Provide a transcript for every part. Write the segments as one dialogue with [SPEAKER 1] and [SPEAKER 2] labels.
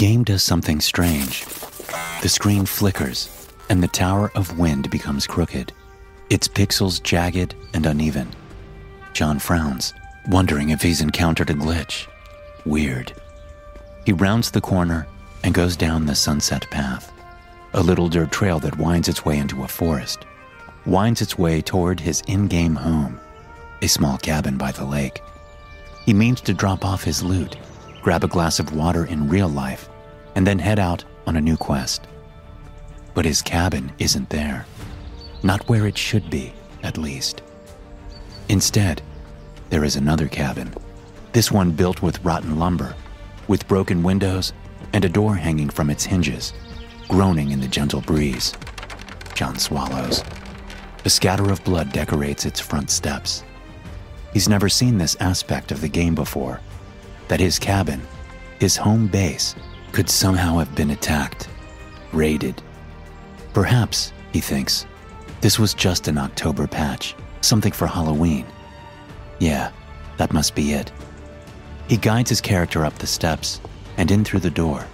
[SPEAKER 1] game does something strange. The screen flickers, and the tower of wind becomes crooked, its pixels jagged and uneven. John frowns, wondering if he's encountered a glitch. Weird. He rounds the corner and goes down the sunset path, a little dirt trail that winds its way into a forest, winds its way toward his in game home, a small cabin by the lake. He means to drop off his loot, grab a glass of water in real life, and then head out on a new quest. But his cabin isn't there. Not where it should be, at least. Instead, there is another cabin, this one built with rotten lumber, with broken windows and a door hanging from its hinges, groaning in the gentle breeze. John swallows. A scatter of blood decorates its front steps. He's never seen this aspect of the game before that his cabin, his home base, could somehow have been attacked, raided. Perhaps, he thinks, this was just an October patch, something for Halloween. Yeah, that must be it. He guides his character up the steps and in through the door.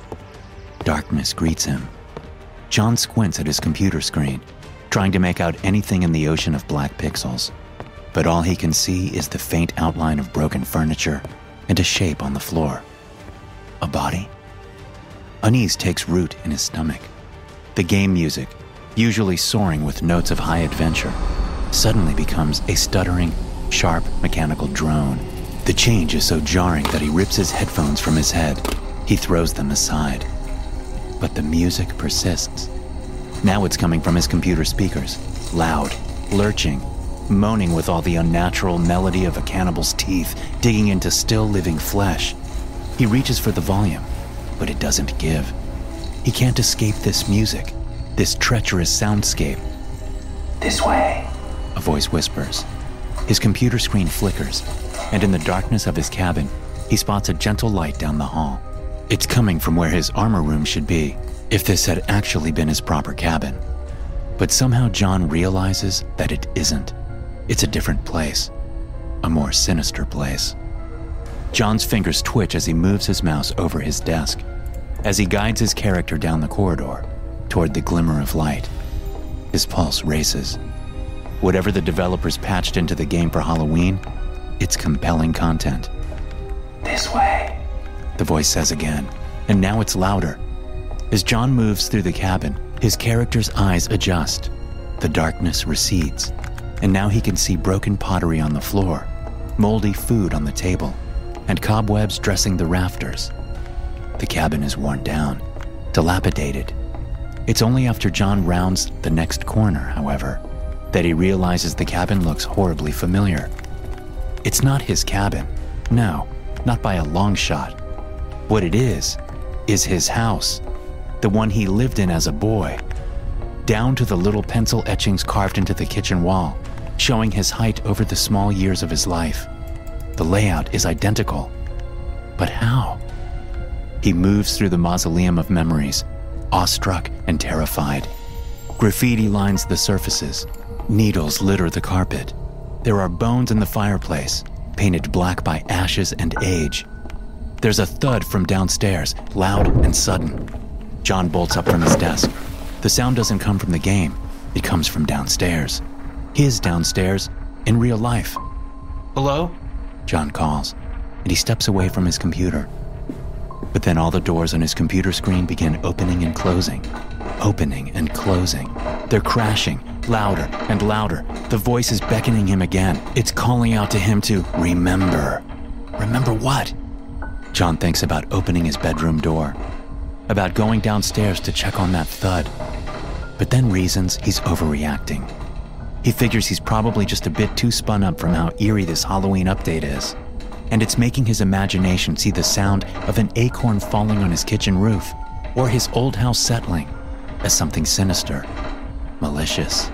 [SPEAKER 1] Darkness greets him. John squints at his computer screen, trying to make out anything in the ocean of black pixels. But all he can see is the faint outline of broken furniture and a shape on the floor. A body? Unease takes root in his stomach. The game music, usually soaring with notes of high adventure, suddenly becomes a stuttering, sharp mechanical drone. The change is so jarring that he rips his headphones from his head. He throws them aside. But the music persists. Now it's coming from his computer speakers, loud, lurching, moaning with all the unnatural melody of a cannibal's teeth digging into still living flesh. He reaches for the volume, but it doesn't give. He can't escape this music, this treacherous soundscape.
[SPEAKER 2] This way,
[SPEAKER 1] a voice whispers. His computer screen flickers, and in the darkness of his cabin, he spots a gentle light down the hall. It's coming from where his armor room should be, if this had actually been his proper cabin. But somehow John realizes that it isn't. It's a different place, a more sinister place. John's fingers twitch as he moves his mouse over his desk, as he guides his character down the corridor toward the glimmer of light. His pulse races. Whatever the developers patched into the game for Halloween, it's compelling content.
[SPEAKER 2] This way,
[SPEAKER 1] the voice says again, and now it's louder. As John moves through the cabin, his character's eyes adjust. The darkness recedes and now he can see broken pottery on the floor, moldy food on the table, and cobwebs dressing the rafters. The cabin is worn down, dilapidated. It's only after John rounds the next corner, however, that he realizes the cabin looks horribly familiar. It's not his cabin. No, not by a long shot. What it is, is his house, the one he lived in as a boy down to the little pencil etchings carved into the kitchen wall, showing his height over the small years of his life. The layout is identical. But how? He moves through the mausoleum of memories, awestruck and terrified. Graffiti lines the surfaces, needles litter the carpet. There are bones in the fireplace, painted black by ashes and age. There's a thud from downstairs, loud and sudden. John bolts up from his desk. The sound doesn't come from the game, it comes from downstairs. His downstairs, in real life.
[SPEAKER 3] Hello?
[SPEAKER 1] John calls, and he steps away from his computer. But then all the doors on his computer screen begin opening and closing, opening and closing. They're crashing, louder and louder. The voice is beckoning him again. It's calling out to him to remember. Remember what? John thinks about opening his bedroom door, about going downstairs to check on that thud, but then reasons he's overreacting. He figures he's probably just a bit too spun up from how eerie this Halloween update is, and it's making his imagination see the sound of an acorn falling on his kitchen roof or his old house settling as something sinister, malicious.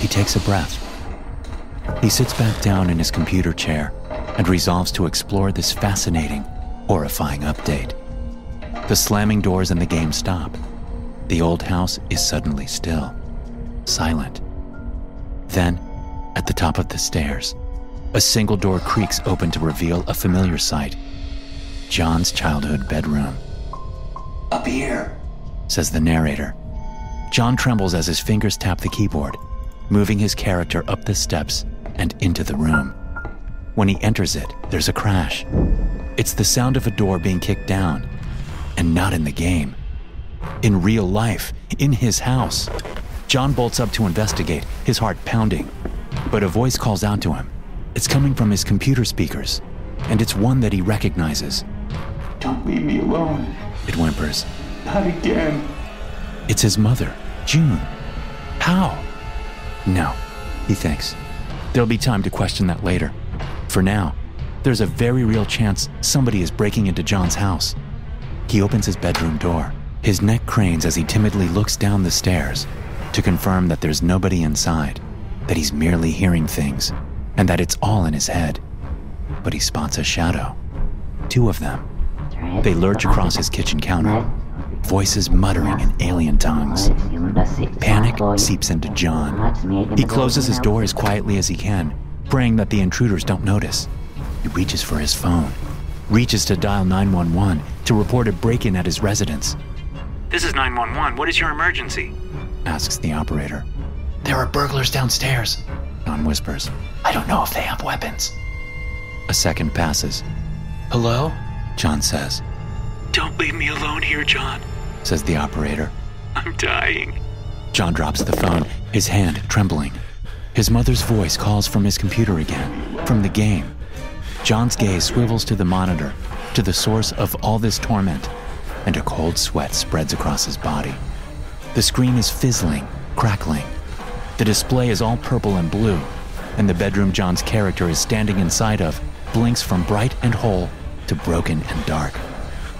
[SPEAKER 1] He takes a breath. He sits back down in his computer chair and resolves to explore this fascinating, horrifying update. The slamming doors in the game stop. The old house is suddenly still, silent. Then, at the top of the stairs, a single door creaks open to reveal a familiar sight John's childhood bedroom.
[SPEAKER 2] Up here.
[SPEAKER 1] says the narrator. John trembles as his fingers tap the keyboard, moving his character up the steps and into the room. When he enters it, there's a crash. It's the sound of a door being kicked down, and not in the game. In real life, in his house. John bolts up to investigate, his heart pounding. But a voice calls out to him. It's coming from his computer speakers, and it's one that he recognizes.
[SPEAKER 2] Don't leave me alone.
[SPEAKER 1] It whimpers.
[SPEAKER 2] Not again.
[SPEAKER 1] It's his mother, June. How? No, he thinks. There'll be time to question that later. For now, there's a very real chance somebody is breaking into John's house. He opens his bedroom door. His neck cranes as he timidly looks down the stairs to confirm that there's nobody inside, that he's merely hearing things, and that it's all in his head. But he spots a shadow. Two of them. They lurch across his kitchen counter, voices muttering in alien tongues. Panic seeps into John. He closes his door as quietly as he can, praying that the intruders don't notice. He reaches for his phone, reaches to dial 911 to report a break in at his residence.
[SPEAKER 3] This is 911. What is your emergency?
[SPEAKER 1] Asks the operator. There are burglars downstairs, John whispers. I don't know if they have weapons. A second passes. Hello? John says,
[SPEAKER 3] Don't leave me alone here, John.
[SPEAKER 1] says the operator.
[SPEAKER 3] I'm dying.
[SPEAKER 1] John drops the phone, his hand trembling. His mother's voice calls from his computer again, from the game. John's gaze swivels to the monitor, to the source of all this torment, and a cold sweat spreads across his body. The screen is fizzling, crackling. The display is all purple and blue, and the bedroom John's character is standing inside of blinks from bright and whole to broken and dark.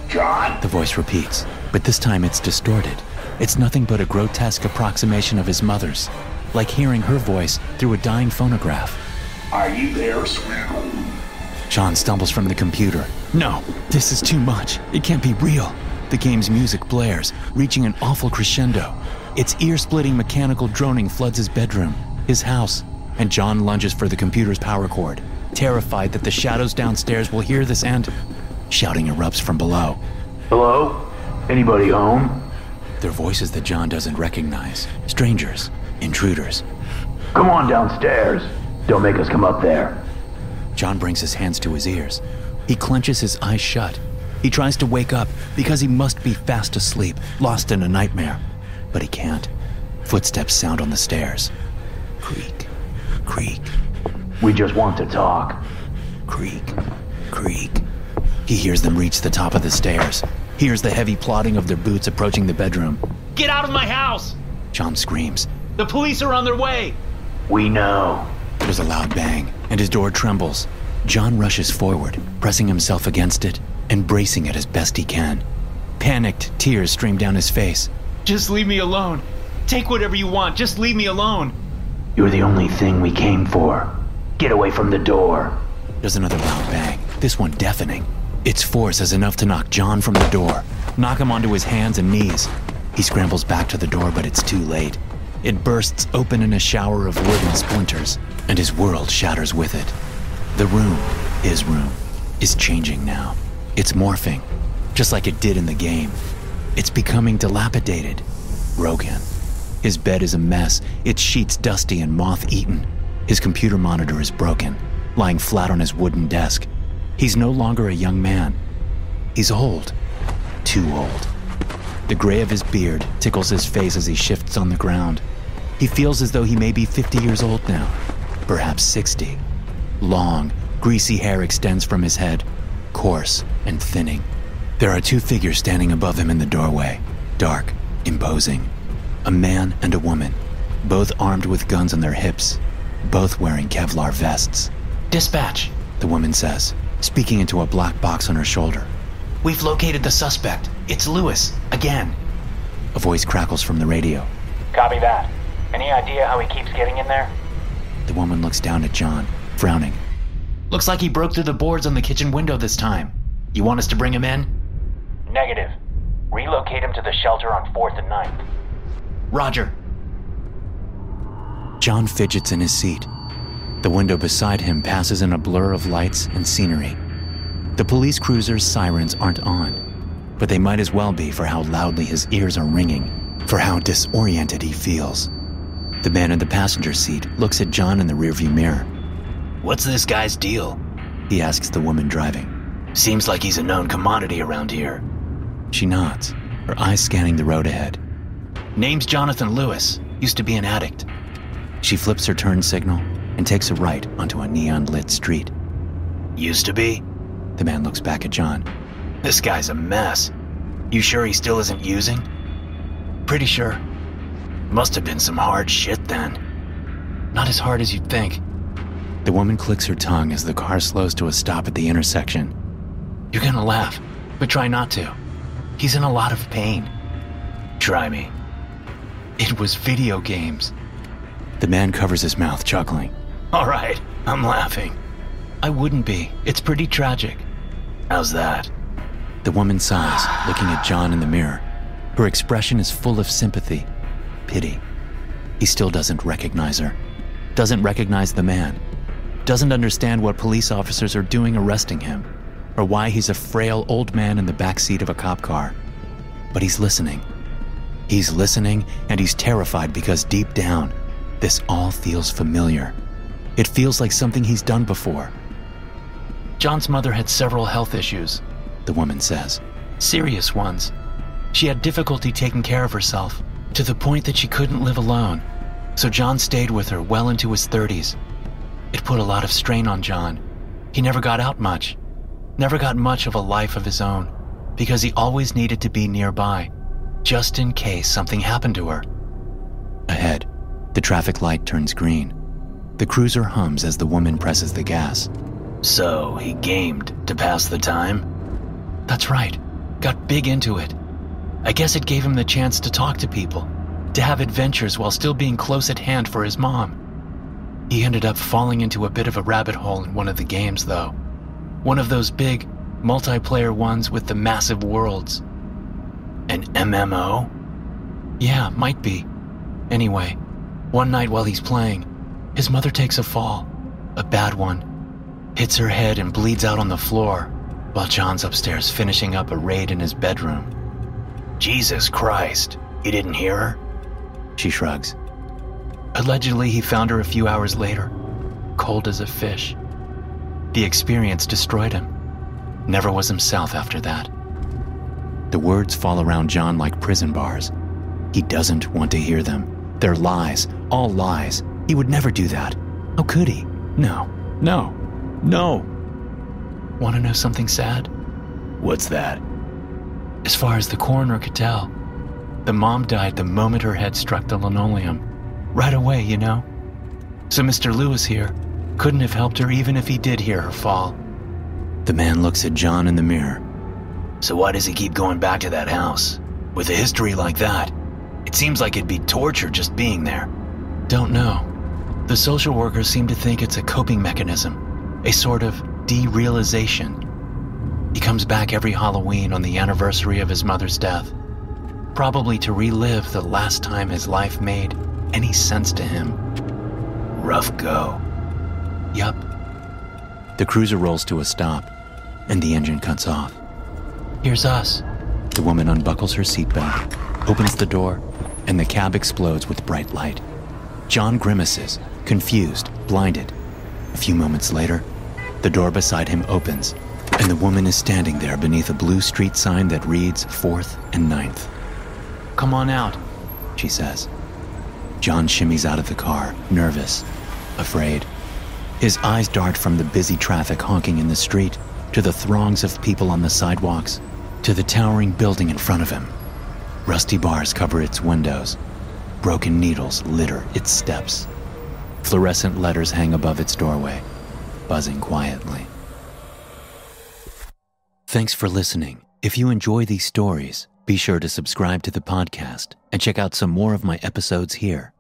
[SPEAKER 2] John?
[SPEAKER 1] The voice repeats, but this time it's distorted. It's nothing but a grotesque approximation of his mother's, like hearing her voice through a dying phonograph.
[SPEAKER 2] Are you there, sweetheart?
[SPEAKER 1] John stumbles from the computer. No, this is too much. It can't be real. The game's music blares, reaching an awful crescendo. Its ear splitting mechanical droning floods his bedroom, his house, and John lunges for the computer's power cord, terrified that the shadows downstairs will hear this and. Shouting erupts from below.
[SPEAKER 2] Hello? Anybody home?
[SPEAKER 1] They're voices that John doesn't recognize. Strangers, intruders.
[SPEAKER 2] Come on downstairs. Don't make us come up there.
[SPEAKER 1] John brings his hands to his ears. He clenches his eyes shut. He tries to wake up because he must be fast asleep, lost in a nightmare. But he can't. Footsteps sound on the stairs. Creak, creak,
[SPEAKER 2] We just want to talk.
[SPEAKER 1] creak, creak. He hears them reach the top of the stairs. Hears the heavy plodding of their boots approaching the bedroom.
[SPEAKER 3] Get out of my house!
[SPEAKER 1] John screams.
[SPEAKER 3] The police are on their way!
[SPEAKER 2] We know.
[SPEAKER 1] There's a loud bang, and his door trembles. John rushes forward, pressing himself against it and bracing it as best he can. Panicked, tears stream down his face.
[SPEAKER 3] Just leave me alone. Take whatever you want. Just leave me alone.
[SPEAKER 2] You're the only thing we came for. Get away from the door.
[SPEAKER 1] There's another loud bang, this one deafening. Its force is enough to knock John from the door, knock him onto his hands and knees. He scrambles back to the door, but it's too late. It bursts open in a shower of wood and splinters, and his world shatters with it. The room, his room, is changing now. It's morphing, just like it did in the game. It's becoming dilapidated, Rogan. His bed is a mess, its sheets dusty and moth eaten. His computer monitor is broken, lying flat on his wooden desk. He's no longer a young man. He's old. Too old. The gray of his beard tickles his face as he shifts on the ground. He feels as though he may be 50 years old now, perhaps 60. Long, greasy hair extends from his head, coarse and thinning. There are two figures standing above him in the doorway, dark, imposing. A man and a woman, both armed with guns on their hips, both wearing Kevlar vests. Dispatch, the woman says, speaking into a black box on her shoulder. We've located the suspect. It's Lewis, again. A voice crackles from the radio.
[SPEAKER 4] Copy that. Any idea how he keeps getting in there?
[SPEAKER 1] The woman looks down at John, frowning. Looks like he broke through the boards on the kitchen window this time. You want us to bring him in?
[SPEAKER 4] Negative. Relocate him to the shelter on 4th and 9th.
[SPEAKER 1] Roger. John fidgets in his seat. The window beside him passes in a blur of lights and scenery. The police cruiser's sirens aren't on. but they might as well be for how loudly his ears are ringing, for how disoriented he feels. The man in the passenger seat looks at John in the rearview mirror.
[SPEAKER 2] What's this guy's deal?
[SPEAKER 1] He asks the woman driving.
[SPEAKER 2] Seems like he's a known commodity around here.
[SPEAKER 1] She nods, her eyes scanning the road ahead.
[SPEAKER 3] Name's Jonathan Lewis. Used to be an addict.
[SPEAKER 1] She flips her turn signal and takes a right onto a neon lit street.
[SPEAKER 2] Used to be?
[SPEAKER 1] The man looks back at John.
[SPEAKER 2] This guy's a mess. You sure he still isn't using?
[SPEAKER 3] Pretty sure.
[SPEAKER 2] Must have been some hard shit then.
[SPEAKER 3] Not as hard as you'd think.
[SPEAKER 1] The woman clicks her tongue as the car slows to a stop at the intersection.
[SPEAKER 3] You're gonna laugh, but try not to. He's in a lot of pain.
[SPEAKER 2] Try me.
[SPEAKER 3] It was video games.
[SPEAKER 1] The man covers his mouth, chuckling.
[SPEAKER 2] All right, I'm laughing.
[SPEAKER 3] I wouldn't be. It's pretty tragic.
[SPEAKER 2] How's that?
[SPEAKER 1] The woman sighs, looking at John in the mirror. Her expression is full of sympathy, pity. He still doesn't recognize her, doesn't recognize the man, doesn't understand what police officers are doing arresting him, or why he's a frail old man in the back seat of a cop car. But he's listening. He's listening, and he's terrified because deep down, this all feels familiar. It feels like something he's done before.
[SPEAKER 3] John's mother had several health issues,
[SPEAKER 1] the woman says.
[SPEAKER 3] Serious ones. She had difficulty taking care of herself, to the point that she couldn't live alone. So John stayed with her well into his 30s. It put a lot of strain on John. He never got out much, never got much of a life of his own, because he always needed to be nearby, just in case something happened to her.
[SPEAKER 1] Ahead, the traffic light turns green. The cruiser hums as the woman presses the gas.
[SPEAKER 2] So, he gamed to pass the time?
[SPEAKER 3] That's right. Got big into it. I guess it gave him the chance to talk to people, to have adventures while still being close at hand for his mom. He ended up falling into a bit of a rabbit hole in one of the games, though. One of those big, multiplayer ones with the massive worlds.
[SPEAKER 2] An MMO?
[SPEAKER 3] Yeah, might be. Anyway, one night while he's playing, his mother takes a fall, a bad one, hits her head and bleeds out on the floor while John's upstairs finishing up a raid in his bedroom.
[SPEAKER 2] Jesus Christ, you didn't hear her?
[SPEAKER 1] She shrugs.
[SPEAKER 3] Allegedly, he found her a few hours later, cold as a fish. The experience destroyed him. Never was himself after that.
[SPEAKER 1] The words fall around John like prison bars. He doesn't want to hear them. They're lies, all lies. He would never do that. How could he? No, no, no.
[SPEAKER 3] Want to know something sad?
[SPEAKER 2] What's that?
[SPEAKER 3] As far as the coroner could tell, the mom died the moment her head struck the linoleum. Right away, you know. So Mr. Lewis here couldn't have helped her even if he did hear her fall.
[SPEAKER 1] The man looks at John in the mirror.
[SPEAKER 2] So why does he keep going back to that house? With a history like that, it seems like it'd be torture just being there.
[SPEAKER 3] Don't know. The social workers seem to think it's a coping mechanism, a sort of derealization. He comes back every Halloween on the anniversary of his mother's death, probably to relive the last time his life made any sense to him.
[SPEAKER 2] Rough go.
[SPEAKER 3] Yup.
[SPEAKER 1] The cruiser rolls to a stop, and the engine cuts off.
[SPEAKER 3] Here's us.
[SPEAKER 1] The woman unbuckles her seatbelt, opens the door, and the cab explodes with bright light. John grimaces, confused, blinded. A few moments later, the door beside him opens, and the woman is standing there beneath a blue street sign that reads 4th and 9th.
[SPEAKER 3] Come on out,
[SPEAKER 1] she says. John shimmies out of the car, nervous, afraid. His eyes dart from the busy traffic honking in the street to the throngs of people on the sidewalks to the towering building in front of him. Rusty bars cover its windows. Broken needles litter its steps. Fluorescent letters hang above its doorway, buzzing quietly. Thanks for listening. If you enjoy these stories, be sure to subscribe to the podcast and check out some more of my episodes here.